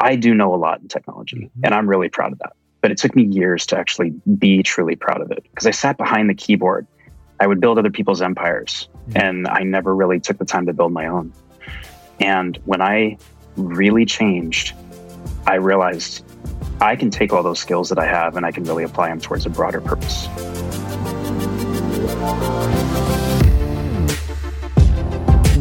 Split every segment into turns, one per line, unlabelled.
I do know a lot in technology, mm-hmm. and I'm really proud of that. But it took me years to actually be truly proud of it because I sat behind the keyboard. I would build other people's empires, mm-hmm. and I never really took the time to build my own. And when I really changed, I realized I can take all those skills that I have and I can really apply them towards a broader purpose.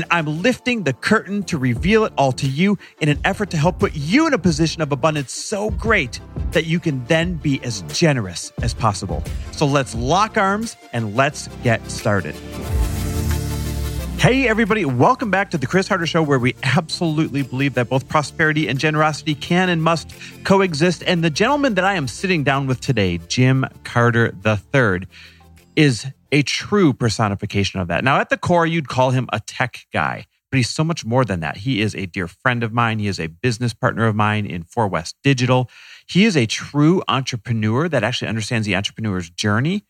and I'm lifting the curtain to reveal it all to you in an effort to help put you in a position of abundance so great that you can then be as generous as possible. So let's lock arms and let's get started. Hey, everybody, welcome back to the Chris Harder Show, where we absolutely believe that both prosperity and generosity can and must coexist. And the gentleman that I am sitting down with today, Jim Carter III, is a true personification of that. Now, at the core, you'd call him a tech guy, but he's so much more than that. He is a dear friend of mine. He is a business partner of mine in Four West Digital. He is a true entrepreneur that actually understands the entrepreneur's journey,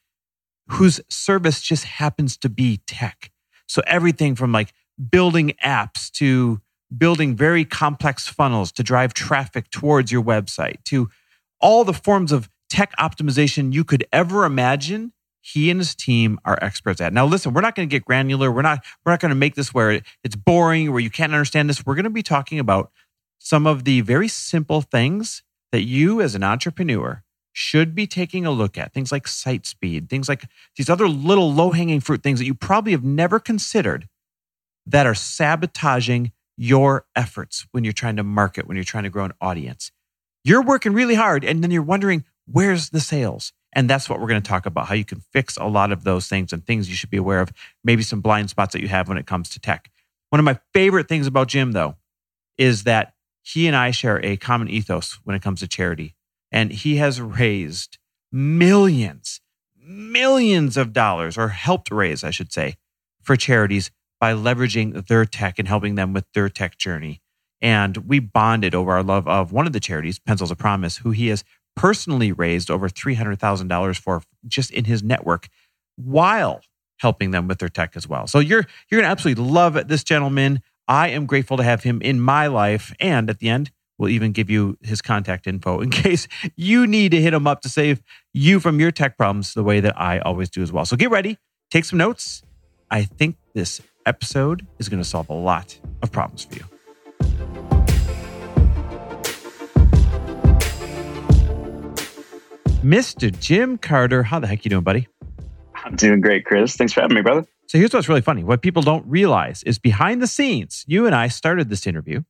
whose service just happens to be tech. So everything from like building apps to building very complex funnels to drive traffic towards your website to all the forms of tech optimization you could ever imagine he and his team are experts at. Now, listen, we're not going to get granular. We're not we're not going to make this where it's boring, where you can't understand this. We're going to be talking about some of the very simple things that you as an entrepreneur should be taking a look at. Things like site speed, things like these other little low-hanging fruit things that you probably have never considered that are sabotaging your efforts when you're trying to market, when you're trying to grow an audience. You're working really hard and then you're wondering, where's the sales? And that's what we're going to talk about how you can fix a lot of those things and things you should be aware of, maybe some blind spots that you have when it comes to tech. One of my favorite things about Jim, though, is that he and I share a common ethos when it comes to charity. And he has raised millions, millions of dollars, or helped raise, I should say, for charities by leveraging their tech and helping them with their tech journey. And we bonded over our love of one of the charities, Pencils of Promise, who he has personally raised over $300,000 for just in his network while helping them with their tech as well. So you're you're going to absolutely love this gentleman. I am grateful to have him in my life and at the end we'll even give you his contact info in case you need to hit him up to save you from your tech problems the way that I always do as well. So get ready, take some notes. I think this episode is going to solve a lot of problems for you. Mr. Jim Carter. How the heck you doing, buddy?
I'm doing great, Chris. Thanks for having me, brother.
So here's what's really funny. What people don't realize is behind the scenes, you and I started this interview,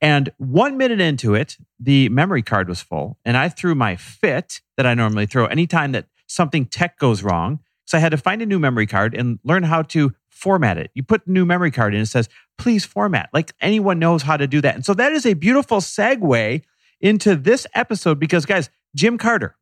and one minute into it, the memory card was full, and I threw my fit that I normally throw anytime that something tech goes wrong. So I had to find a new memory card and learn how to format it. You put the new memory card in, it says, please format. Like anyone knows how to do that. And so that is a beautiful segue into this episode because, guys, Jim Carter,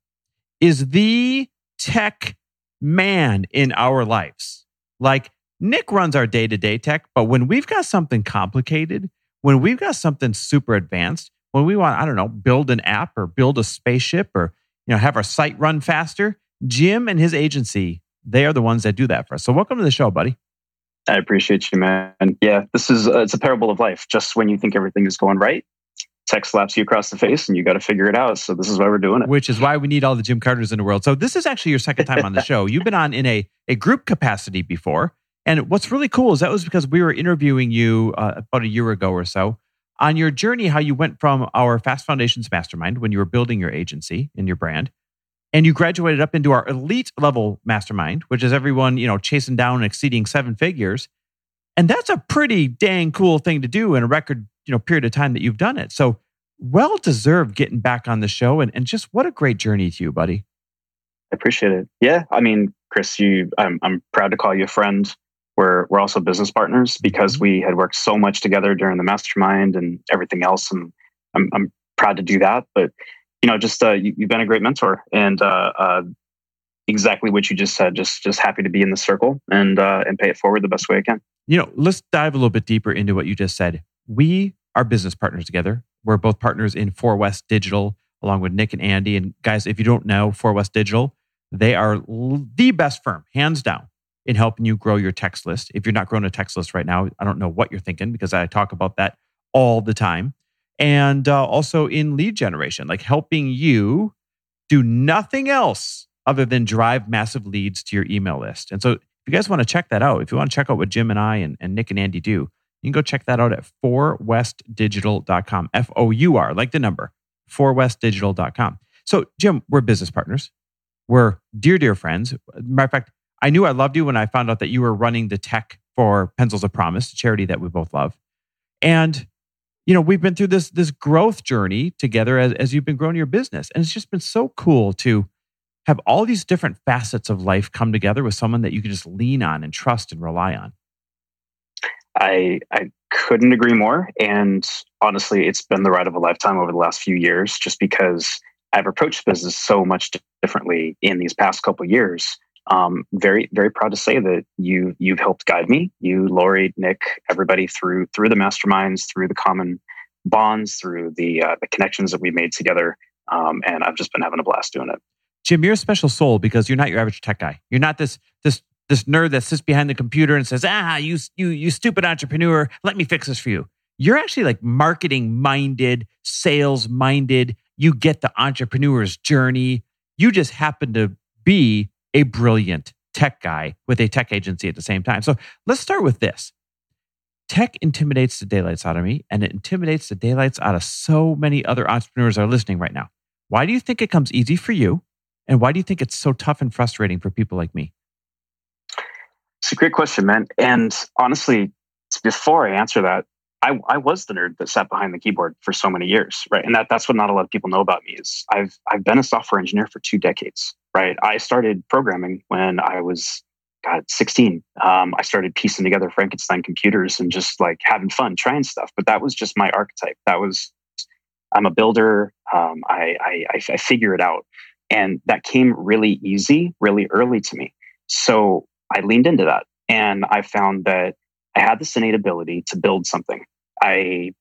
is the tech man in our lives. Like Nick runs our day to day tech, but when we've got something complicated, when we've got something super advanced, when we want, I don't know, build an app or build a spaceship or, you know, have our site run faster, Jim and his agency, they are the ones that do that for us. So welcome to the show, buddy.
I appreciate you, man. Yeah, this is, uh, it's a parable of life. Just when you think everything is going right, tech slaps you across the face and you got to figure it out. So this is why we're doing it.
Which is why we need all the Jim Carters in the world. So this is actually your second time on the show. You've been on in a, a group capacity before. And what's really cool is that was because we were interviewing you uh, about a year ago or so on your journey, how you went from our Fast Foundations Mastermind when you were building your agency and your brand. And you graduated up into our elite level mastermind, which is everyone, you know, chasing down and exceeding seven figures. And that's a pretty dang cool thing to do in a record you know period of time that you've done it. So well deserved getting back on the show and, and just what a great journey to you, buddy.
I appreciate it. Yeah. I mean, Chris, you I'm I'm proud to call you a friend. We're we're also business partners because mm-hmm. we had worked so much together during the mastermind and everything else. And I'm I'm proud to do that. But you know, just uh, you, have been a great mentor, and uh, uh, exactly what you just said. Just just happy to be in the circle and uh, and pay it forward the best way I can.
You know, let's dive a little bit deeper into what you just said. We are business partners together. We're both partners in Four West Digital, along with Nick and Andy. And guys, if you don't know Four West Digital, they are the best firm, hands down, in helping you grow your text list. If you're not growing a text list right now, I don't know what you're thinking because I talk about that all the time. And uh, also in lead generation, like helping you do nothing else other than drive massive leads to your email list. And so if you guys want to check that out, if you want to check out what Jim and I and, and Nick and Andy do, you can go check that out at fourwestdigital.com. F O U R, like the number, fourwestdigital.com. So, Jim, we're business partners. We're dear, dear friends. Matter of fact, I knew I loved you when I found out that you were running the tech for Pencils of Promise, a charity that we both love. And, you know, we've been through this, this growth journey together as, as you've been growing your business. And it's just been so cool to have all these different facets of life come together with someone that you can just lean on and trust and rely on.
I I couldn't agree more. And honestly, it's been the ride of a lifetime over the last few years, just because I've approached business so much differently in these past couple years. Um, very very proud to say that you you've helped guide me, you, Lori, Nick, everybody through through the masterminds, through the common bonds, through the uh, the connections that we made together. Um, and I've just been having a blast doing it.
Jim, you're a special soul because you're not your average tech guy. You're not this this this nerd that sits behind the computer and says, "Ah, you you you stupid entrepreneur, let me fix this for you." You're actually like marketing minded, sales minded. You get the entrepreneur's journey. You just happen to be a brilliant tech guy with a tech agency at the same time. So let's start with this. Tech intimidates the daylights out of me, and it intimidates the daylights out of so many other entrepreneurs are listening right now. Why do you think it comes easy for you? And why do you think it's so tough and frustrating for people like me?
It's a great question, man. And honestly, before I answer that, I, I was the nerd that sat behind the keyboard for so many years, right? And that, that's what not a lot of people know about me is I've I've been a software engineer for two decades, right? I started programming when I was God 16. Um, I started piecing together Frankenstein computers and just like having fun, trying stuff. But that was just my archetype. That was I'm a builder. Um, I, I I figure it out. And that came really easy, really early to me. So I leaned into that and I found that I had this innate ability to build something. I,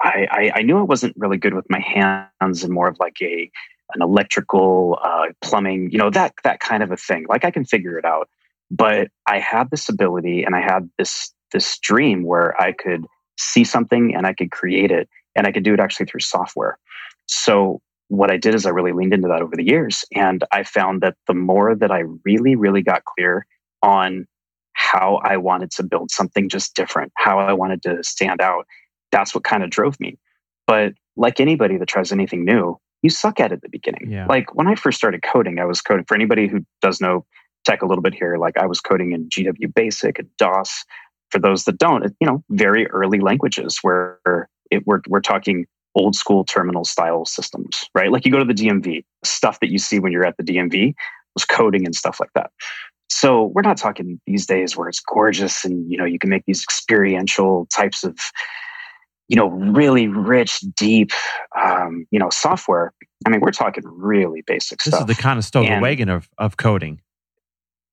I, I knew I wasn't really good with my hands and more of like a, an electrical, uh, plumbing, you know, that, that kind of a thing. Like I can figure it out, but I had this ability and I had this, this dream where I could see something and I could create it and I could do it actually through software. So what I did is I really leaned into that over the years. And I found that the more that I really, really got clear on how I wanted to build something just different, how I wanted to stand out, that's what kind of drove me. But like anybody that tries anything new, you suck at it at the beginning. Yeah. Like when I first started coding, I was coding for anybody who does know tech a little bit here. Like I was coding in GW Basic and DOS. For those that don't, you know, very early languages where it, we're, we're talking old school terminal style systems, right? Like you go to the DMV, stuff that you see when you're at the DMV was coding and stuff like that. So we're not talking these days where it's gorgeous and you know you can make these experiential types of you know really rich, deep um, you know software. I mean, we're talking really basic
this
stuff.
This is the Conestoga and, wagon of of coding.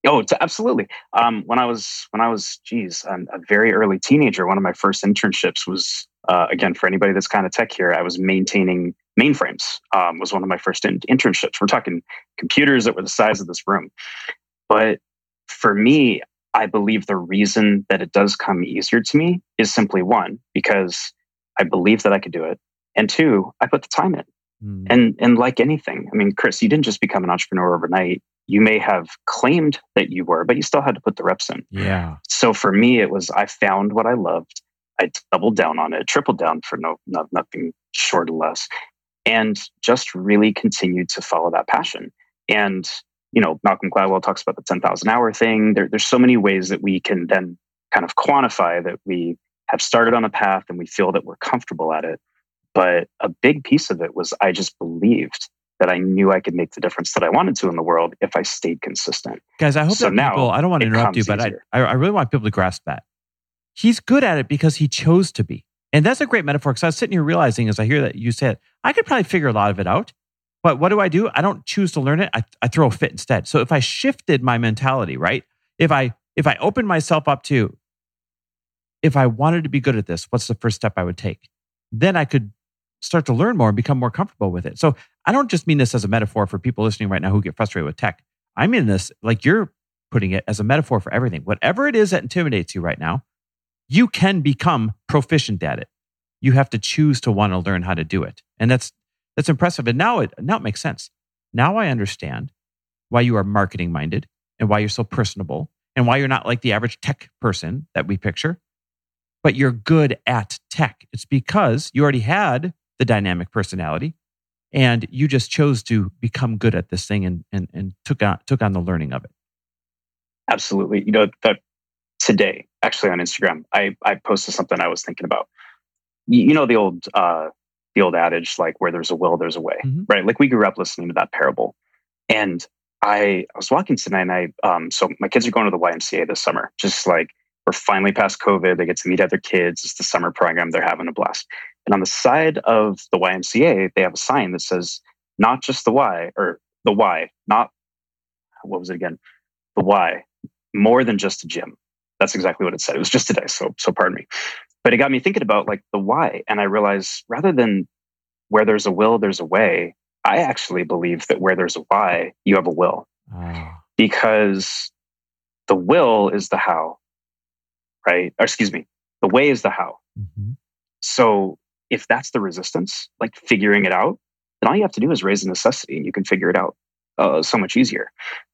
Oh, absolutely. Um, when I was when I was, geez, a very early teenager, one of my first internships was uh, again for anybody that's kind of tech here. I was maintaining mainframes. Um, was one of my first in- internships. We're talking computers that were the size of this room. But for me, I believe the reason that it does come easier to me is simply one because I believe that I could do it, and two, I put the time in. Mm. And and like anything, I mean, Chris, you didn't just become an entrepreneur overnight you may have claimed that you were, but you still had to put the reps in.
Yeah.
So for me, it was I found what I loved. I doubled down on it, tripled down for no, no nothing short of less, and just really continued to follow that passion. And you know, Malcolm Gladwell talks about the ten thousand hour thing. There, there's so many ways that we can then kind of quantify that we have started on a path and we feel that we're comfortable at it. But a big piece of it was I just believed that I knew I could make the difference that I wanted to in the world if I stayed consistent.
Guys, I hope so that now people, I don't want to interrupt you, but I, I really want people to grasp that. He's good at it because he chose to be. And that's a great metaphor because I was sitting here realizing as I hear that you said, I could probably figure a lot of it out. But what do I do? I don't choose to learn it. I, I throw a fit instead. So if I shifted my mentality, right? If I if I opened myself up to if I wanted to be good at this, what's the first step I would take? Then I could start to learn more and become more comfortable with it. So I don't just mean this as a metaphor for people listening right now who get frustrated with tech. I mean this like you're putting it as a metaphor for everything. Whatever it is that intimidates you right now, you can become proficient at it. You have to choose to want to learn how to do it. And that's that's impressive. And now it now it makes sense. Now I understand why you are marketing minded and why you're so personable and why you're not like the average tech person that we picture, but you're good at tech. It's because you already had the dynamic personality and you just chose to become good at this thing and, and, and took on took on the learning of it
absolutely you know that today actually on instagram i i posted something i was thinking about you, you know the old uh the old adage like where there's a will there's a way mm-hmm. right like we grew up listening to that parable and i i was walking tonight and i um so my kids are going to the ymca this summer just like we're finally past covid they get to meet other kids it's the summer program they're having a blast and on the side of the YMCA, they have a sign that says not just the Y or the Y, not what was it again? The Y, more than just a gym. That's exactly what it said. It was just today, so so pardon me. But it got me thinking about like the why, and I realized rather than where there's a will, there's a way. I actually believe that where there's a why, you have a will, oh. because the will is the how, right? Or excuse me, the way is the how. Mm-hmm. So if that's the resistance, like figuring it out, then all you have to do is raise a necessity and you can figure it out uh, so much easier.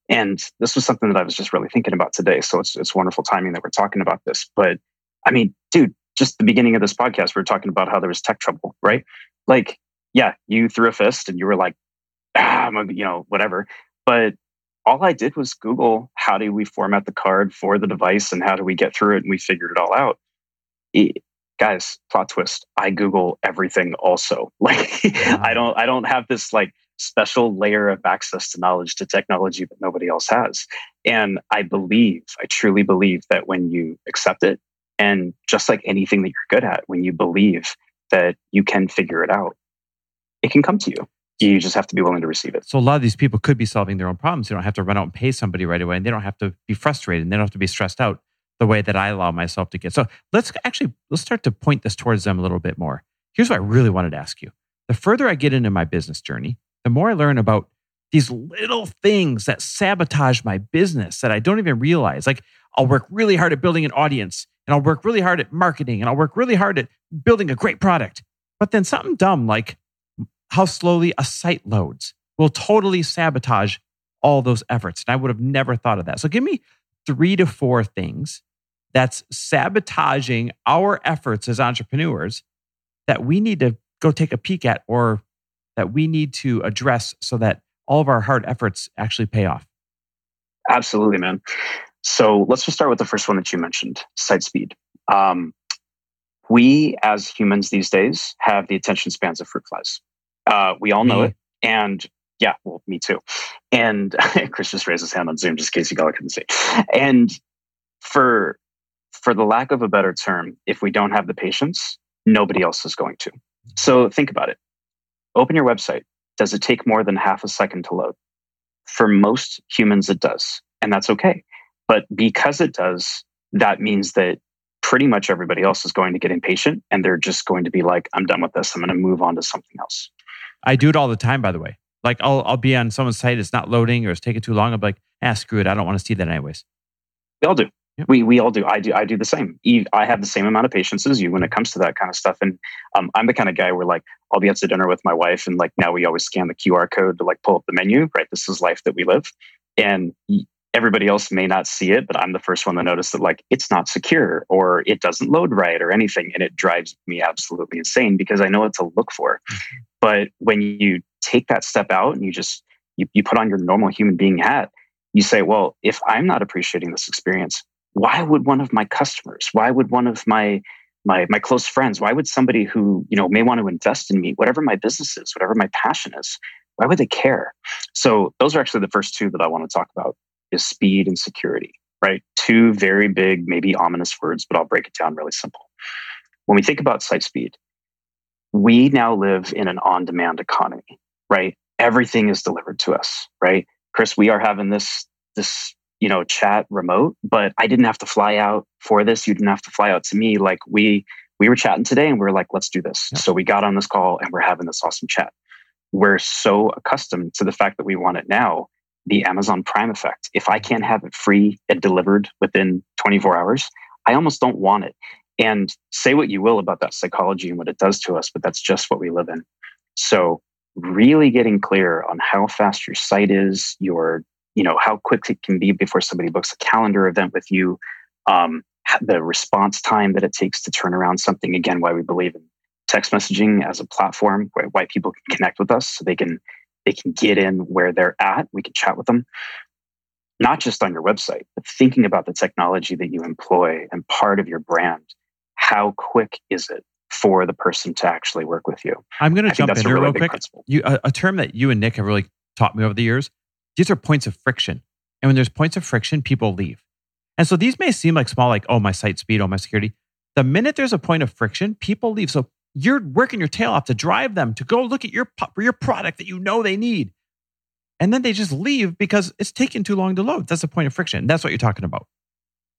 And this was something that I was just really thinking about today. So it's, it's wonderful timing that we're talking about this. But I mean, dude, just the beginning of this podcast, we were talking about how there was tech trouble, right? Like, yeah, you threw a fist and you were like, ah, you know, whatever. But all I did was Google how do we format the card for the device and how do we get through it, and we figured it all out. It, guys, plot twist. I Google everything also. Like wow. I don't I don't have this like special layer of access to knowledge to technology that nobody else has. And I believe, I truly believe that when you accept it, and just like anything that you're good at, when you believe that you can figure it out, it can come to you. You just have to be willing to receive it.
So a lot of these people could be solving their own problems. They don't have to run out and pay somebody right away, and they don't have to be frustrated, and they don't have to be stressed out the way that I allow myself to get. So let's actually let's start to point this towards them a little bit more. Here's what I really wanted to ask you. The further I get into my business journey, the more I learn about these little things that sabotage my business that I don't even realize. Like I'll work really hard at building an audience and I'll work really hard at marketing and I'll work really hard at building a great product. But then something dumb like how slowly a site loads will totally sabotage all those efforts. And I would have never thought of that. So give me three to four things that's sabotaging our efforts as entrepreneurs that we need to go take a peek at or that we need to address so that all of our hard efforts actually pay off?
Absolutely, man. So let's just start with the first one that you mentioned site speed. Um, we as humans these days have the attention spans of fruit flies. Uh, we all know it. And yeah, well, me too. And Chris just raised his hand on Zoom just in case you all couldn't see. And for for the lack of a better term, if we don't have the patience, nobody else is going to. So think about it. Open your website. Does it take more than half a second to load? For most humans, it does. And that's okay. But because it does, that means that pretty much everybody else is going to get impatient and they're just going to be like, I'm done with this. I'm going to move on to something else.
I do it all the time, by the way. Like I'll, I'll be on someone's site, it's not loading or it's taking too long. I'm like, ah, screw it. I don't want to see that anyways.
We all do. Yep. We we all do. I do. I do the same. I have the same amount of patience as you when it comes to that kind of stuff. And um, I'm the kind of guy where like I'll be out to dinner with my wife, and like now we always scan the QR code to like pull up the menu. Right, this is life that we live, and everybody else may not see it, but I'm the first one to notice that like it's not secure or it doesn't load right or anything, and it drives me absolutely insane because I know what to look for. But when you take that step out and you just you, you put on your normal human being hat, you say, well, if I'm not appreciating this experience why would one of my customers, why would one of my my my close friends, why would somebody who you know may want to invest in me, whatever my business is, whatever my passion is, why would they care? So those are actually the first two that I want to talk about is speed and security, right? Two very big, maybe ominous words, but I'll break it down really simple. When we think about site speed, we now live in an on demand economy, right? Everything is delivered to us, right? Chris, we are having this, this, you know, chat remote, but I didn't have to fly out for this. You didn't have to fly out to me. Like we, we were chatting today and we are like, let's do this. So we got on this call and we're having this awesome chat. We're so accustomed to the fact that we want it now, the Amazon Prime effect. If I can't have it free and delivered within 24 hours, I almost don't want it. And say what you will about that psychology and what it does to us, but that's just what we live in. So really getting clear on how fast your site is, your, you know, how quick it can be before somebody books a calendar event with you, um, the response time that it takes to turn around something. Again, why we believe in text messaging as a platform, where, why people can connect with us, so they can they can get in where they're at. We can chat with them not just on your website, but thinking about the technology that you employ and part of your brand how quick is it for the person to actually work with you?
I'm going to jump in here really real quick. You, a, a term that you and Nick have really taught me over the years. These are points of friction, and when there's points of friction, people leave. And so these may seem like small, like oh my site speed, oh my security. The minute there's a point of friction, people leave. So you're working your tail off to drive them to go look at your your product that you know they need, and then they just leave because it's taking too long to load. That's a point of friction. That's what you're talking about.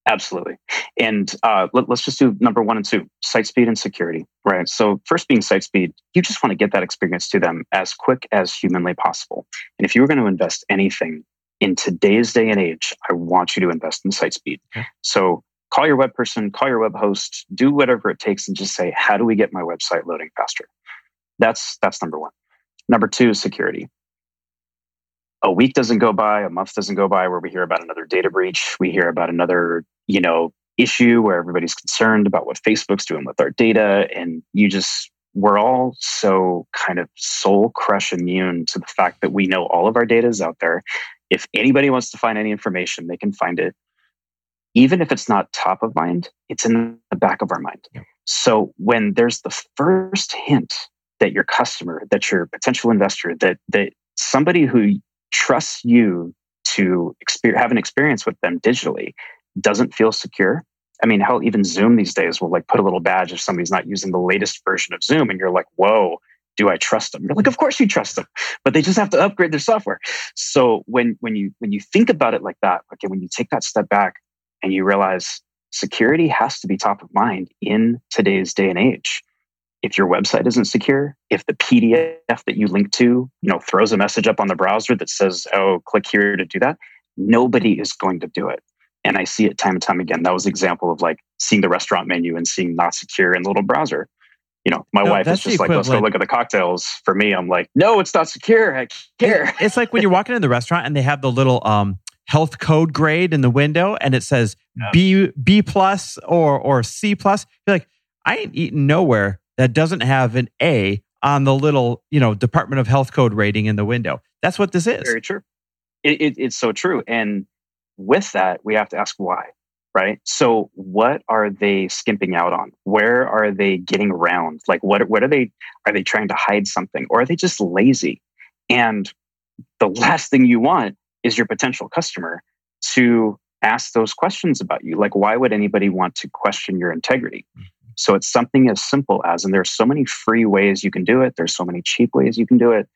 Absolutely. And uh, let, us just do number one and two site speed and security, right? So, first being site speed, you just want to get that experience to them as quick as humanly possible. And if you were going to invest anything in today's day and age, I want you to invest in site speed. Okay. So, call your web person, call your web host, do whatever it takes, and just say, how do we get my website loading faster? That's that's number one. Number two is security a week doesn't go by, a month doesn't go by where we hear about another data breach. We hear about another, you know, issue where everybody's concerned about what Facebook's doing with our data. And you just, we're all so kind of soul crush immune to the fact that we know all of our data is out there. If anybody wants to find any information, they can find it. Even if it's not top of mind, it's in the back of our mind. So when there's the first hint that your customer, that your potential investor, that that somebody who trusts you to experience, have an experience with them digitally doesn't feel secure. I mean, hell, even Zoom these days will like put a little badge if somebody's not using the latest version of Zoom, and you're like, whoa, do I trust them? You're like, of course you trust them, but they just have to upgrade their software. So when when you when you think about it like that, okay, when you take that step back and you realize security has to be top of mind in today's day and age if your website isn't secure, if the PDF that you link to, you know, throws a message up on the browser that says, "Oh, click here to do that," nobody is going to do it. And I see it time and time again. That was an example of like seeing the restaurant menu and seeing not secure in the little browser. You know, my no, wife is just like, let's go look at the cocktails. For me, I'm like, no, it's not secure. I care.
It's like when you're walking in the restaurant and they have the little um, health code grade in the window and it says yeah. B B plus or or C plus. You're like, I ain't eating nowhere that doesn't have an A on the little, you know, Department of Health code rating in the window. That's what this is.
Very true. It, it, it's so true. And with that, we have to ask why, right? So, what are they skimping out on? Where are they getting around? Like, what what are they? Are they trying to hide something, or are they just lazy? And the last thing you want is your potential customer to ask those questions about you. Like, why would anybody want to question your integrity? Mm-hmm. So it's something as simple as, and there's so many free ways you can do it, there's so many cheap ways you can do it.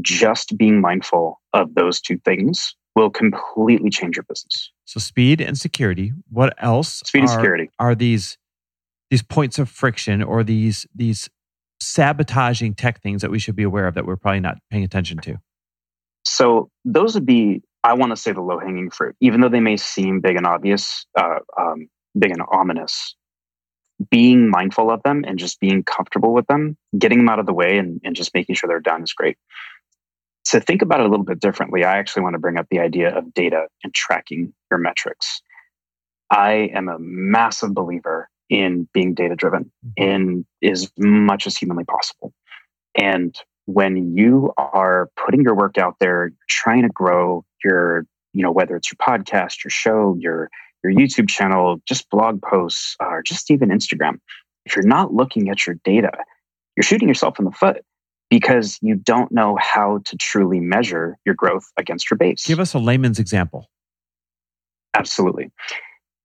Just being mindful of those two things will completely change your business.
So speed and security. What else?
Speed are, and security
are these these points of friction or these these sabotaging tech things that we should be aware of that we're probably not paying attention to.
So those would be, I want to say, the low hanging fruit, even though they may seem big and obvious, uh, um, big and ominous being mindful of them and just being comfortable with them, getting them out of the way and, and just making sure they're done is great. To think about it a little bit differently, I actually want to bring up the idea of data and tracking your metrics. I am a massive believer in being data driven mm-hmm. in as much as humanly possible. And when you are putting your work out there, trying to grow your, you know, whether it's your podcast, your show, your your YouTube channel, just blog posts, or just even Instagram, if you're not looking at your data, you're shooting yourself in the foot because you don't know how to truly measure your growth against your base.
Give us a layman's example.
Absolutely.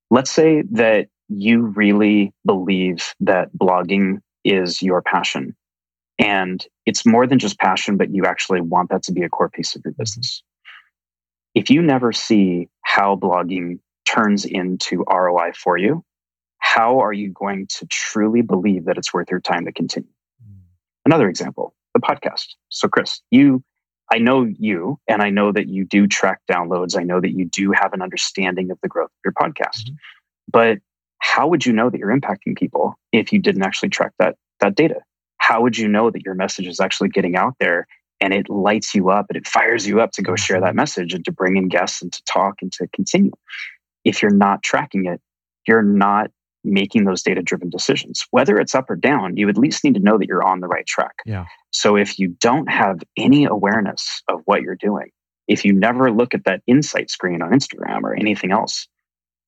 Let's say that you really believe that blogging is your passion And it's more than just passion, but you actually want that to be a core piece of your business. If you never see how blogging turns into ROI for you, how are you going to truly believe that it's worth your time to continue? Mm. Another example, the podcast. So, Chris, you, I know you, and I know that you do track downloads. I know that you do have an understanding of the growth of your podcast. Mm-hmm. But how would you know that you're impacting people if you didn't actually track that, that data? How would you know that your message is actually getting out there and it lights you up and it fires you up to go share that message and to bring in guests and to talk and to continue? If you're not tracking it, you're not making those data driven decisions. Whether it's up or down, you at least need to know that you're on the right track.
Yeah.
So if you don't have any awareness of what you're doing, if you never look at that insight screen on Instagram or anything else,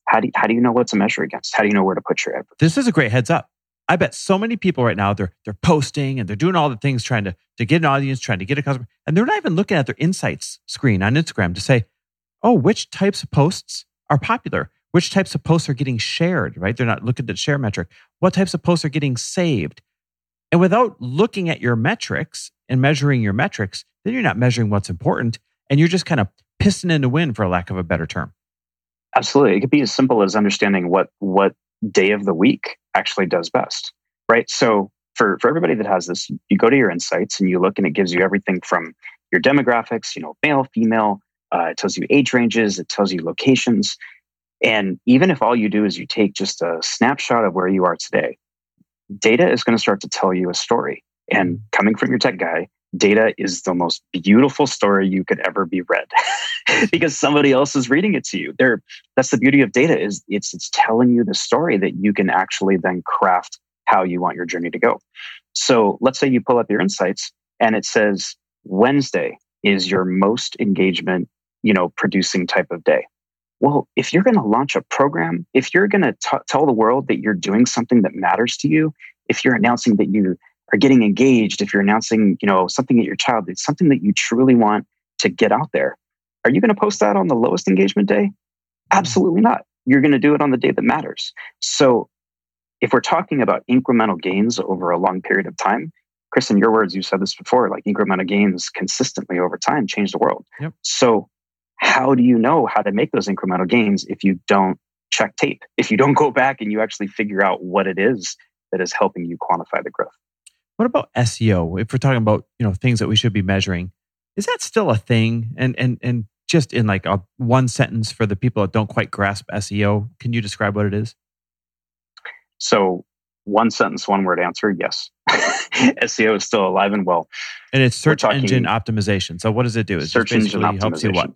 how do you, how do you know what to measure against? How do you know where to put your effort?
This is a great heads up. I bet so many people right now they're they're posting and they're doing all the things trying to to get an audience, trying to get a customer, and they're not even looking at their insights screen on Instagram to say, "Oh, which types of posts are popular? Which types of posts are getting shared?" Right? They're not looking at the share metric. What types of posts are getting saved? And without looking at your metrics and measuring your metrics, then you're not measuring what's important, and you're just kind of pissing in the wind, for lack of a better term.
Absolutely. It could be as simple as understanding what what day of the week actually does best. Right. So for, for everybody that has this, you go to your insights and you look and it gives you everything from your demographics, you know, male, female, uh, it tells you age ranges, it tells you locations. And even if all you do is you take just a snapshot of where you are today, data is going to start to tell you a story. And coming from your tech guy, data is the most beautiful story you could ever be read because somebody else is reading it to you. There that's the beauty of data is it's it's telling you the story that you can actually then craft how you want your journey to go. So let's say you pull up your insights and it says wednesday is your most engagement you know producing type of day. Well if you're going to launch a program if you're going to tell the world that you're doing something that matters to you if you're announcing that you are getting engaged, if you're announcing, you know, something at your child, it's something that you truly want to get out there. Are you going to post that on the lowest engagement day? Mm-hmm. Absolutely not. You're going to do it on the day that matters. So if we're talking about incremental gains over a long period of time, Chris, in your words, you said this before, like incremental gains consistently over time change the world.
Yep.
So how do you know how to make those incremental gains if you don't check tape? If you don't go back and you actually figure out what it is that is helping you quantify the growth?
What about SEO? If we're talking about, you know, things that we should be measuring, is that still a thing? And and and just in like a one sentence for the people that don't quite grasp SEO, can you describe what it is?
So, one sentence, one word answer, yes. SEO is still alive and well.
And it's search engine optimization. So what does it do? It
search engine optimization helps you what?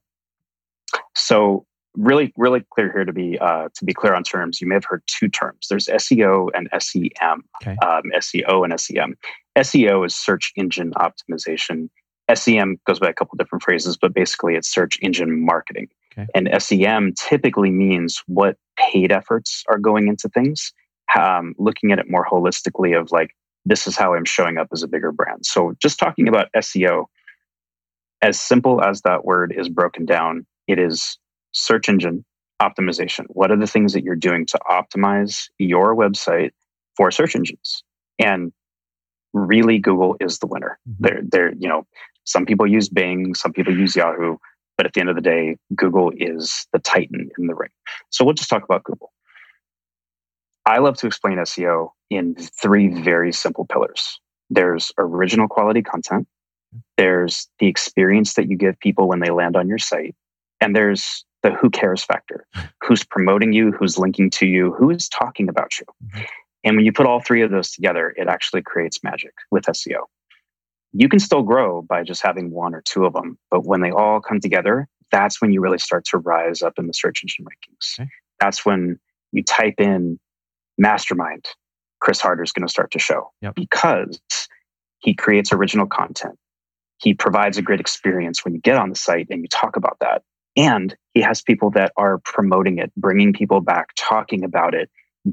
So really, really clear here to be uh, to be clear on terms. You may have heard two terms. There's SEO and SEM.
Okay.
Um, SEO and SEM. SEO is search engine optimization. SEM goes by a couple different phrases, but basically it's search engine marketing.
Okay.
And SEM typically means what paid efforts are going into things. Um, looking at it more holistically of like this is how I'm showing up as a bigger brand. So just talking about SEO, as simple as that word is broken down, it is search engine optimization. What are the things that you're doing to optimize your website for search engines? And really, Google is the winner. Mm-hmm. They're, they're, you know, some people use Bing, some people use Yahoo, but at the end of the day, Google is the titan in the ring. So we'll just talk about Google. I love to explain SEO in three very simple pillars. There's original quality content. There's the experience that you give people when they land on your site. And there's the who cares factor who's promoting you, who's linking to you, who is talking about you. Mm-hmm. And when you put all three of those together, it actually creates magic with SEO. You can still grow by just having one or two of them, but when they all come together, that's when you really start to rise up in the search engine rankings. Okay. That's when you type in mastermind, Chris Harder is going to start to show
yep.
because he creates original content. He provides a great experience when you get on the site and you talk about that. And he has people that are promoting it, bringing people back, talking about it,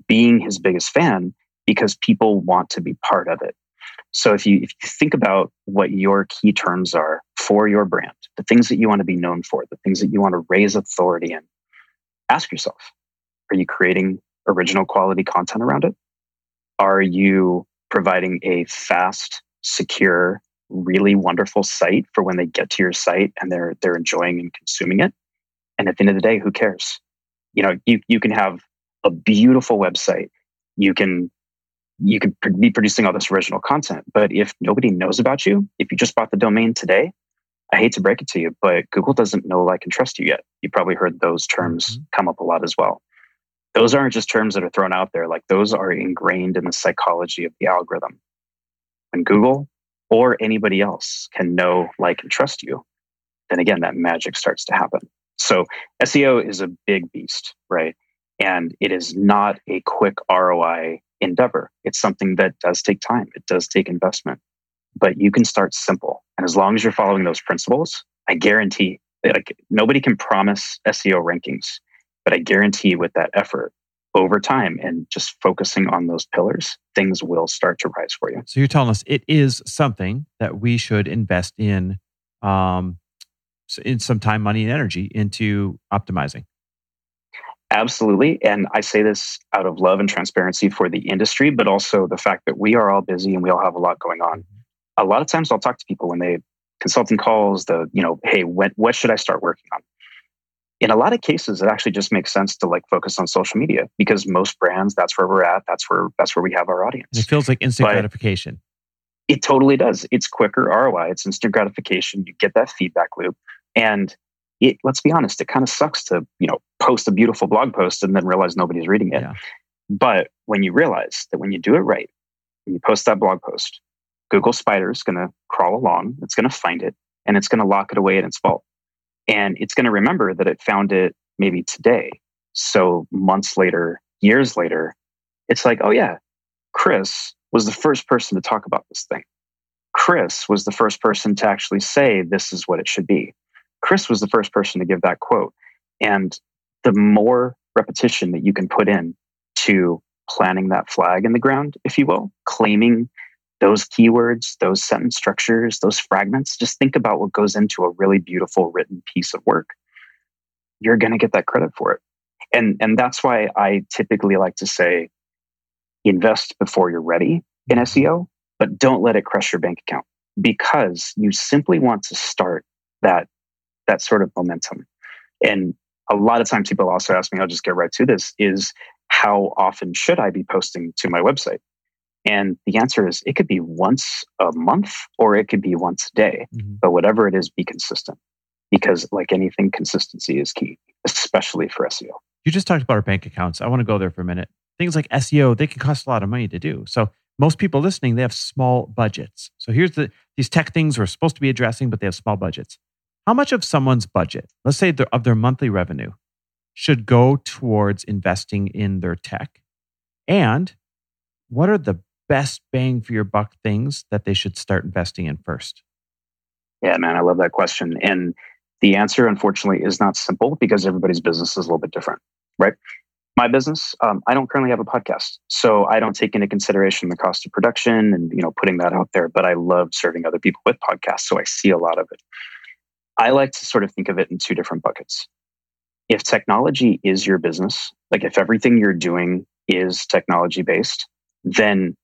being his biggest fan because people want to be part of it. So if you, if you think about what your key terms are for your brand, the things that you want to be known for, the things that you want to raise authority in, ask yourself, are you creating original quality content around it? Are you providing a fast secure, really wonderful site for when they get to your site and they're they're enjoying and consuming it. And at the end of the day, who cares? You know, you you can have a beautiful website. You can you could be producing all this original content, but if nobody knows about you, if you just bought the domain today, I hate to break it to you, but Google doesn't know, like, and trust you yet. You probably heard those terms mm-hmm. come up a lot as well. Those aren't just terms that are thrown out there, like, those are ingrained in the psychology of the algorithm. When Google or anybody else can know, like, and trust you, then again, that magic starts to happen. So SEO is a big beast, right? And it is not a quick ROI endeavor. It's something that does take time, it does take investment but you can start simple. And as long as you're following those principles, I guarantee like nobody can promise SEO rankings, but I guarantee with that effort over time and just focusing on those pillars, things will start to rise for you.
So you're telling us it is something that we should invest in, um, in some time, money, and energy into optimizing.
Absolutely. And I say this out of love and transparency for the industry, but also the fact that we are all busy and we all have a lot going on mm-hmm. a lot of times I'll talk to people when they consulting calls, the, you know, hey, when, what should I start working on? In a lot of cases, it actually just makes sense to like focus on social media because most brands, that's where we're at. That's where that's where we have our audience.
it feels like instant but gratification.
It totally does. It's quicker ROI. It's instant gratification. You get that feedback loop, and it. Let's be honest. It kind of sucks to you know post a beautiful blog post and then realize nobody's reading it. Yeah. But when you realize that when you do it right, when you post that blog post, Google Spider is going to crawl along, it's going to find it, and it's going to lock it away in its vault. And it's going to remember that it found it maybe today. So months later, years later, it's like, oh, yeah, Chris was the first person to talk about this thing. Chris was the first person to actually say, this is what it should be. Chris was the first person to give that quote. And the more repetition that you can put in to planting that flag in the ground, if you will, claiming those keywords, those sentence structures, those fragments, just think about what goes into a really beautiful written piece of work. You're going to get that credit for it. And, and that's why I typically like to say invest before you're ready in mm-hmm. SEO, but don't let it crush your bank account because you simply want to start that, that sort of momentum. And a lot of times people also ask me, I'll just get right to this, is how often should I be posting to my website? And the answer is it could be once a month or it could be once a day. Mm-hmm. But whatever it is, be consistent because, like anything, consistency is key, especially for SEO.
You just talked about our bank accounts. I want to go there for a minute. Things like SEO, they can cost a lot of money to do. So, most people listening, they have small budgets. So, here's the these tech things we're supposed to be addressing, but they have small budgets. How much of someone's budget, let's say of their monthly revenue, should go towards investing in their tech? And what are the best bang for your buck things that they should start investing in first?
Yeah, man, I love that question. And the answer, unfortunately, is not simple because everybody's business is a little bit different, right? My business, um, I don't currently have a podcast, so I don't take into consideration the cost of production and you know putting that out there. But I love serving other people with podcasts, so I see a lot of it. I like to sort of think of it in two different buckets. If technology is your business, like if everything you're doing is technology based, then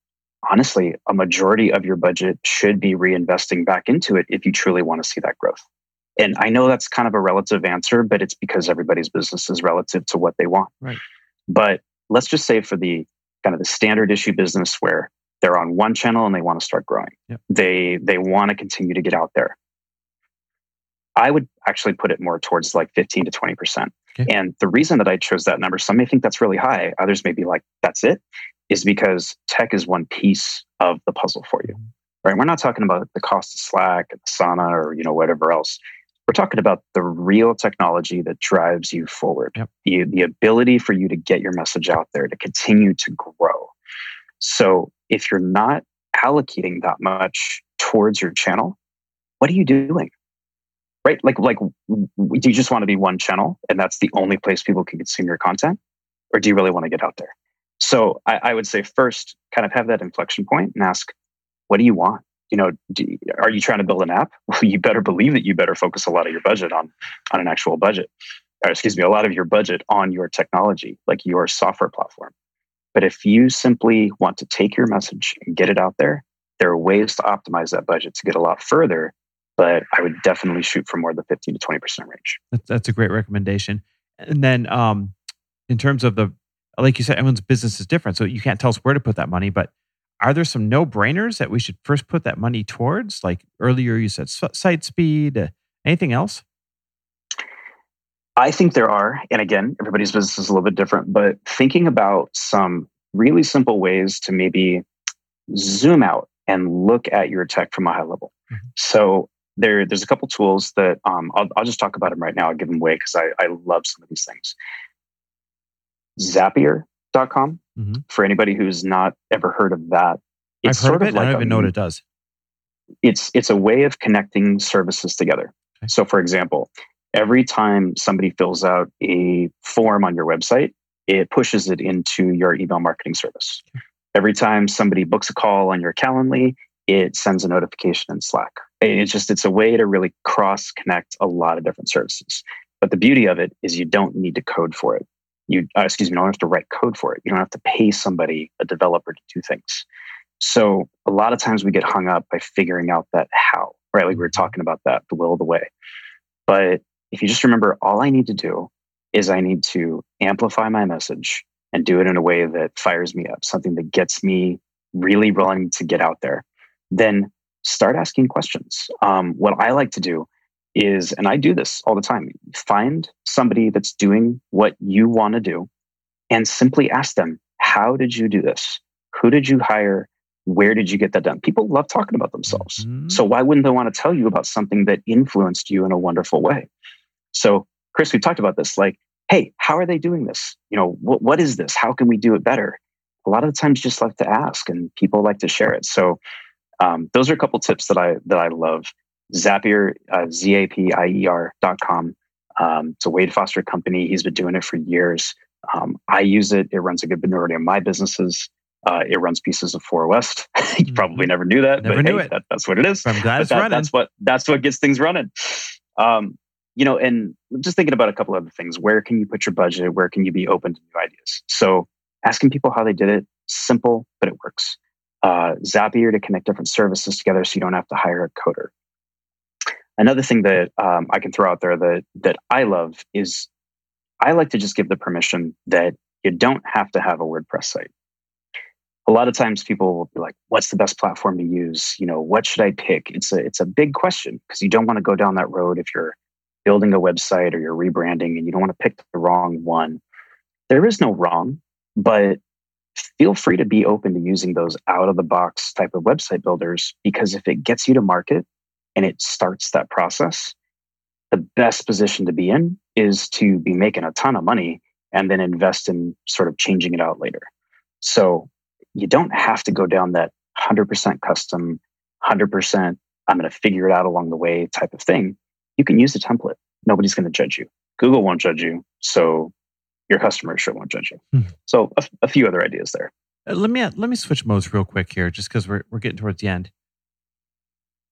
honestly, a majority of your budget should be reinvesting back into it if you truly want to see that growth. And I know that's kind of a relative answer, but it's because everybody's business is relative to what they want.
Right.
But let's just say for the kind of the standard issue business where they're on one channel and they want to start growing. Yep. They they want to continue to get out there. I would actually put it more towards like 15 to 20%. Okay. And the reason that I chose that number, some may think that's really high, others may be like, that's it is because tech is one piece of the puzzle for you. Mm-hmm. Right? We're not talking about the cost of Slack and Asana or you know whatever else. We're talking about the real technology that drives you forward. Yep. The, the ability for you to get your message out there to continue to grow. So if you're not allocating that much towards your channel, what are you doing? Right? Like like do you just want to be one channel and that's the only place people can consume your content? Or do you really want to get out there? So I, I, would say first, kind of have that inflection point and ask, what do you want? You know, do, are you trying to build an app? Well, you better believe that you better focus a lot of your budget on on an actual budget, or excuse me, a lot of your budget on your technology, like your software platform. But if you simply want to take your message and get it out there, There are ways to optimize that budget to get a lot further, but I would definitely shoot for more the 15 to 20% range.
That's, that's a great recommendation. And then, um, in terms of the, like you said, everyone's business is different. So you can't tell us where to put that money, but are there some no brainers that we should first put that money towards? Like earlier, you said site speed, uh, anything else?
I think there are. And again, everybody's business is a little bit different, but thinking about some really simple ways to maybe zoom out and look at your tech from a high level. Mm-hmm. So there, there's a couple tools that um, I'll, I'll, just talk about them right now. I'll give them away because I, I love some of these things. Zapier.com, mm-hmm. for anybody who's not ever heard of that.
It's I've heard sort of, it. Like I don't even know what it does.
It's, it's a way of connecting services together. Okay. So, for example, every time somebody fills out a form on your website, it pushes it into your email marketing service. Every time somebody books a call on your Calendly, it sends a notification in Slack. It's just it's a way to really cross connect a lot of different services. But the beauty of it is you don't need to code for it. You uh, excuse me, you don't have to write code for it. You don't have to pay somebody, a developer, to do things. So a lot of times we get hung up by figuring out that how, right? Like we were talking about that, the will of the way. But if you just remember, all I need to do is I need to amplify my message and do it in a way that fires me up, something that gets me really willing to get out there. Then start asking questions. Um, what I like to do is, and I do this all the time, find somebody that's doing what you want to do and simply ask them, How did you do this? Who did you hire? Where did you get that done? People love talking about themselves. Mm-hmm. So why wouldn't they want to tell you about something that influenced you in a wonderful way? So, Chris, we talked about this. Like, hey, how are they doing this? You know, what, what is this? How can we do it better? A lot of the times, just like to ask, and people like to share it. So, um, those are a couple tips that I that I love. Zapier, uh, Z A P I E R dot com. Um, it's a Wade Foster company. He's been doing it for years. Um, I use it. It runs a good majority of my businesses. Uh, it runs pieces of 4 West. you mm-hmm. probably never knew that,
never
but
knew
hey,
it.
That, that's what it is.
I'm glad it's
that,
running.
That's what that's what gets things running. Um, you know, and just thinking about a couple other things. Where can you put your budget? Where can you be open to new ideas? So asking people how they did it, simple, but it works. Uh, Zapier to connect different services together so you don't have to hire a coder. Another thing that um, I can throw out there that that I love is I like to just give the permission that you don't have to have a WordPress site. A lot of times people will be like, what's the best platform to use? You know, what should I pick? It's a it's a big question because you don't want to go down that road if you're building a website or you're rebranding and you don't want to pick the wrong one. There is no wrong, but feel free to be open to using those out of the box type of website builders because if it gets you to market and it starts that process, the best position to be in is to be making a ton of money and then invest in sort of changing it out later. So you don't have to go down that 100% custom, 100% I'm going to figure it out along the way type of thing you can use a template. Nobody's going to judge you. Google won't judge you. So your customers sure won't judge you. Hmm. So a, a, few other ideas there.
Uh, let me let me switch modes real quick here, just because we're we're getting towards the end.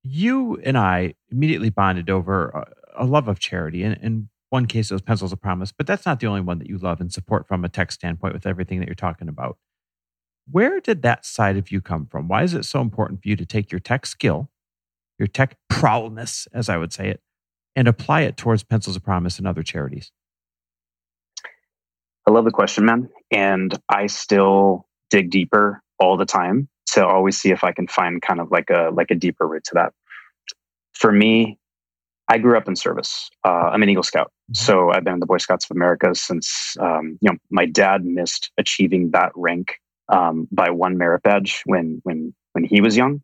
You and I immediately bonded over a, a love of charity, and in one case it was Pencils of Promise, but that's not the only one that you love and support from a tech standpoint with everything that you're talking about. Where did that side of you come from? Why is it so important for you to take your tech skill, your tech prowess, as I would say it, and apply it towards Pencils of Promise and other charities?
I love the question, man. And I still dig deeper all the time to always see if I can find kind of like a like a deeper root to that. For me, I grew up in service. Uh, I'm an Eagle Scout, mm-hmm. so I've been in the Boy Scouts of America since um, you know my dad missed achieving that rank um, by one merit badge when when when he was young.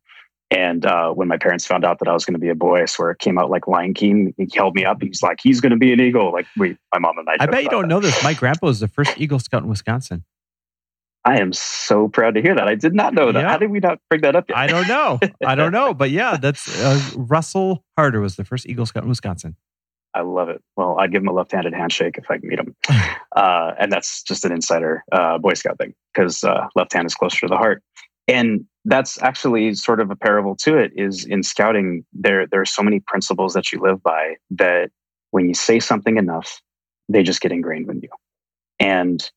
And uh, when my parents found out that I was going to be a boy, I swear it came out like Lion King. He held me up. He's like, he's going to be an eagle. Like we, my mom and I.
I bet you don't
that.
know this. My grandpa was the first Eagle Scout in Wisconsin.
I am so proud to hear that. I did not know that. Yeah. How did we not bring that up yet?
I don't know. I don't know. But yeah, that's uh, Russell Harder was the first Eagle Scout in Wisconsin.
I love it. Well, I'd give him a left-handed handshake if I can meet him, uh, and that's just an insider uh, Boy Scout thing because uh, left hand is closer to the heart. And that's actually sort of a parable to it is in scouting, there, there are so many principles that you live by that when you say something enough, they just get ingrained in you. And,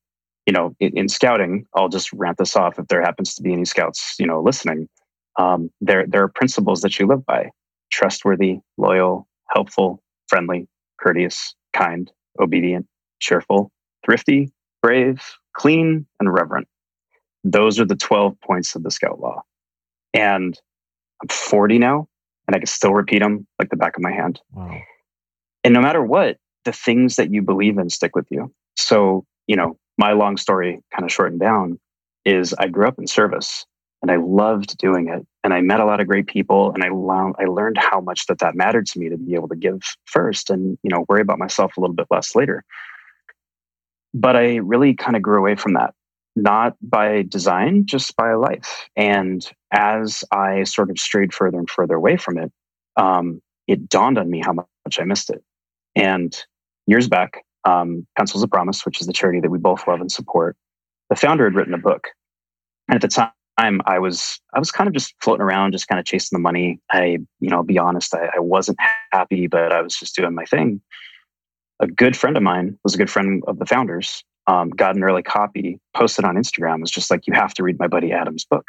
you know, in, in scouting, I'll just rant this off if there happens to be any scouts, you know, listening. Um, there, there are principles that you live by trustworthy, loyal, helpful, friendly, courteous, kind, obedient, cheerful, thrifty, brave, clean, and reverent. Those are the 12 points of the Scout Law. And I'm 40 now, and I can still repeat them like the back of my hand. Wow. And no matter what, the things that you believe in stick with you. So, you know, my long story kind of shortened down is I grew up in service and I loved doing it. And I met a lot of great people and I, lo- I learned how much that that mattered to me to be able to give first and, you know, worry about myself a little bit less later. But I really kind of grew away from that, not by design, just by life. And as I sort of strayed further and further away from it, um, it dawned on me how much I missed it. And years back, um, Pencils of Promise, which is the charity that we both love and support, the founder had written a book. And at the time, I was I was kind of just floating around, just kind of chasing the money. I, you know, be honest, I, I wasn't happy, but I was just doing my thing. A good friend of mine was a good friend of the founders. Um, got an early copy, posted on Instagram. Was just like, you have to read my buddy Adam's book.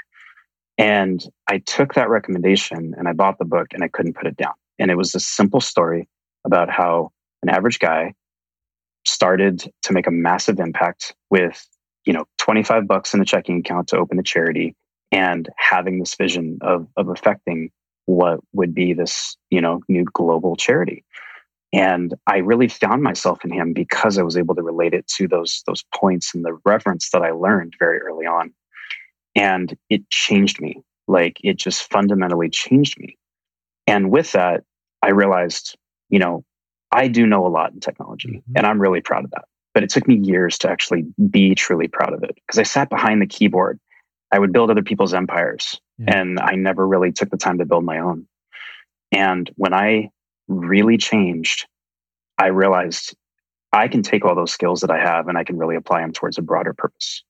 And I took that recommendation and I bought the book and I couldn't put it down. And it was a simple story about how an average guy started to make a massive impact with, you know, 25 bucks in the checking account to open a charity and having this vision of, of affecting what would be this, you know, new global charity. And I really found myself in him because I was able to relate it to those, those points and the reverence that I learned very early on. And it changed me. Like it just fundamentally changed me. And with that, I realized, you know, I do know a lot in technology mm-hmm. and I'm really proud of that. But it took me years to actually be truly proud of it because I sat behind the keyboard. I would build other people's empires yeah. and I never really took the time to build my own. And when I really changed, I realized I can take all those skills that I have and I can really apply them towards a broader purpose.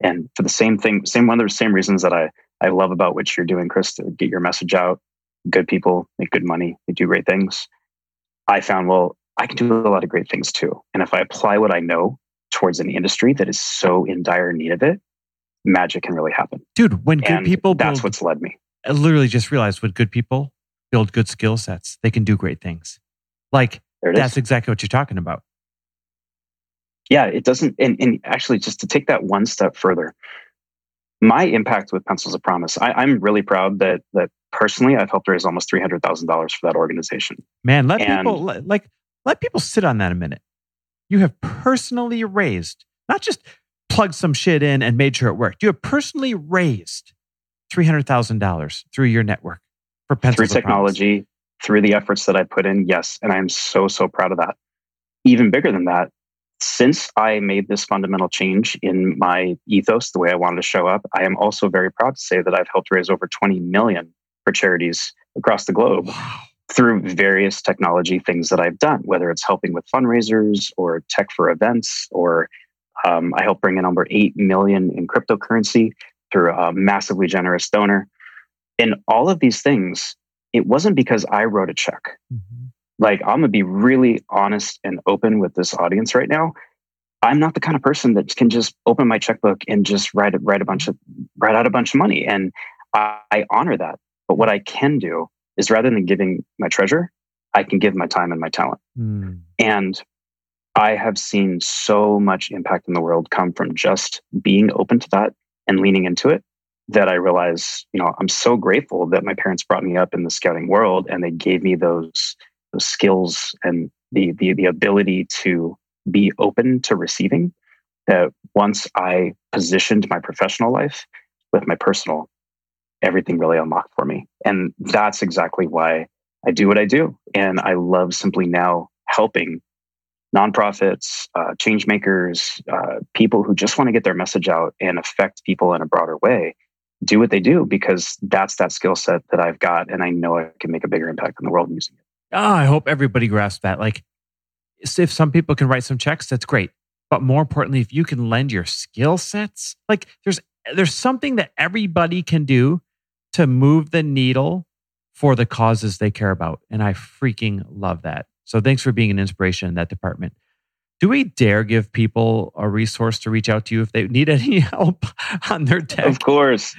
And for the same thing, same one of the same reasons that I, I love about what you're doing, Chris, to get your message out. Good people make good money, they do great things. I found, well, I can do a lot of great things too. And if I apply what I know towards an industry that is so in dire need of it, magic can really happen.
Dude, when good
and
people
that's what's led me.
I literally just realized when good people build good skill sets, they can do great things. Like that's is. exactly what you're talking about.
Yeah, it doesn't and, and actually just to take that one step further, my impact with Pencils of Promise, I, am really proud that that personally I've helped raise almost three hundred thousand dollars for that organization.
Man, let and, people like let people sit on that a minute. You have personally raised, not just plugged some shit in and made sure it worked. You have personally raised three hundred thousand dollars through your network
through technology, Promise. through the efforts that I put in. Yes, and I'm so so proud of that. Even bigger than that, since I made this fundamental change in my ethos, the way I wanted to show up, I am also very proud to say that I've helped raise over 20 million for charities across the globe wow. through various technology things that I've done, whether it's helping with fundraisers or tech for events, or um, I helped bring in over 8 million in cryptocurrency through a massively generous donor. And all of these things, it wasn't because I wrote a check. Mm-hmm like I'm gonna be really honest and open with this audience right now. I'm not the kind of person that can just open my checkbook and just write write a bunch of write out a bunch of money, and I, I honor that. But what I can do is rather than giving my treasure, I can give my time and my talent. Mm. And I have seen so much impact in the world come from just being open to that and leaning into it that I realize, you know, I'm so grateful that my parents brought me up in the scouting world and they gave me those the skills and the, the, the ability to be open to receiving that once I positioned my professional life with my personal, everything really unlocked for me. And that's exactly why I do what I do. And I love simply now helping nonprofits, uh, change makers, uh, people who just want to get their message out and affect people in a broader way do what they do because that's that skill set that I've got. And I know I can make a bigger impact in the world using it.
Oh, I hope everybody grasps that. Like, if some people can write some checks, that's great. But more importantly, if you can lend your skill sets, like there's there's something that everybody can do to move the needle for the causes they care about. And I freaking love that. So thanks for being an inspiration in that department. Do we dare give people a resource to reach out to you if they need any help on their tech?
Of course.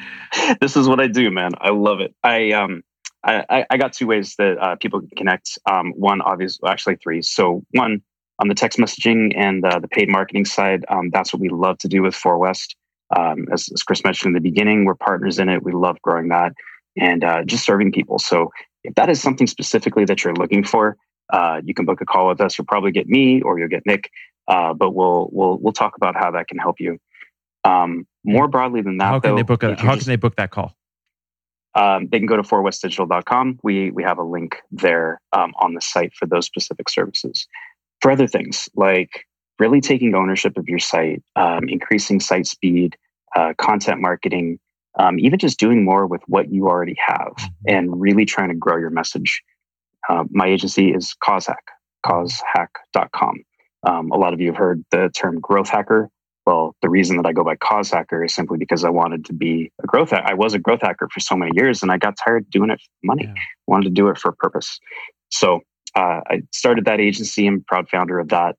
This is what I do, man. I love it. I um I, I got two ways that uh, people can connect. Um, one, obvious, actually three. So one on the text messaging and uh, the paid marketing side, um, that's what we love to do with Four West. Um, as, as, Chris mentioned in the beginning, we're partners in it. We love growing that and uh, just serving people. So if that is something specifically that you're looking for, uh, you can book a call with us. You'll probably get me or you'll get Nick, uh, but we'll we'll we'll talk about how that can help you. Um, more broadly than that,
how can
though,
they book a, how just, can they book that call?
Um, they can go to fourwestdigital.com. We we have a link there um, on the site for those specific services. For other things like really taking ownership of your site, um, increasing site speed, uh, content marketing, um, even just doing more with what you already have, mm-hmm. and really trying to grow your message uh, my agency is CauseHack, causehack.com. Um, a lot of you have heard the term growth hacker. Well, the reason that I go by cause hacker is simply because I wanted to be a growth hacker. I was a growth hacker for so many years and I got tired doing it for money. Yeah. wanted to do it for a purpose. So uh, I started that agency. I'm proud founder of that.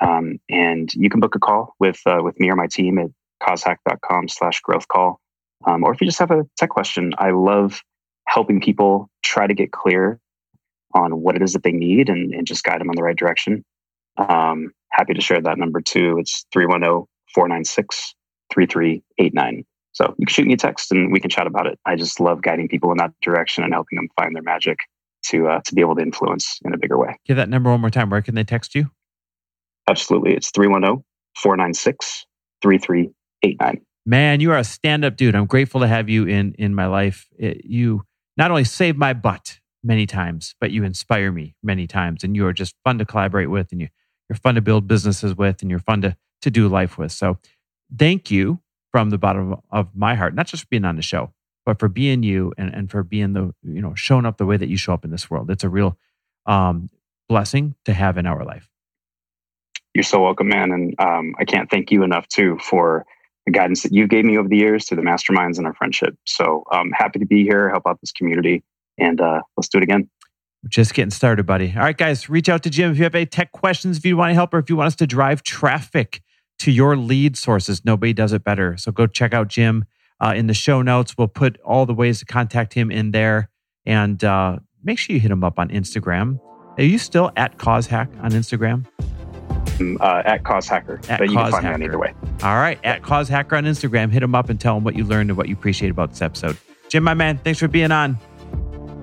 Um, and you can book a call with uh, with me or my team at causehack.com slash growth call. Um, or if you just have a tech question, I love helping people try to get clear on what it is that they need and, and just guide them in the right direction. Um, happy to share that number too. It's 310 496 3389. So you can shoot me a text and we can chat about it. I just love guiding people in that direction and helping them find their magic to uh, to be able to influence in a bigger way.
Give that number one more time. Where can they text you?
Absolutely. It's 310 496 3389.
Man, you are a stand up dude. I'm grateful to have you in in my life. It, you not only saved my butt many times, but you inspire me many times. And you are just fun to collaborate with and you, you're fun to build businesses with and you're fun to, to do life with. So thank you from the bottom of my heart, not just for being on the show, but for being you and, and for being the, you know, showing up the way that you show up in this world. It's a real um, blessing to have in our life.
You're so welcome, man. And um, I can't thank you enough too for the guidance that you gave me over the years through the masterminds and our friendship. So I'm um, happy to be here, help out this community and uh, let's do it again.
Just getting started, buddy. All right, guys, reach out to Jim if you have any tech questions, if you want to help, or if you want us to drive traffic to your lead sources. Nobody does it better. So go check out Jim uh, in the show notes. We'll put all the ways to contact him in there. And uh, make sure you hit him up on Instagram. Are you still at CauseHack on Instagram?
Mm, uh, at CauseHacker, at but you Cause can find Hacker. me on either way.
All right, at CauseHacker on Instagram. Hit him up and tell him what you learned and what you appreciate about this episode. Jim, my man, thanks for being on.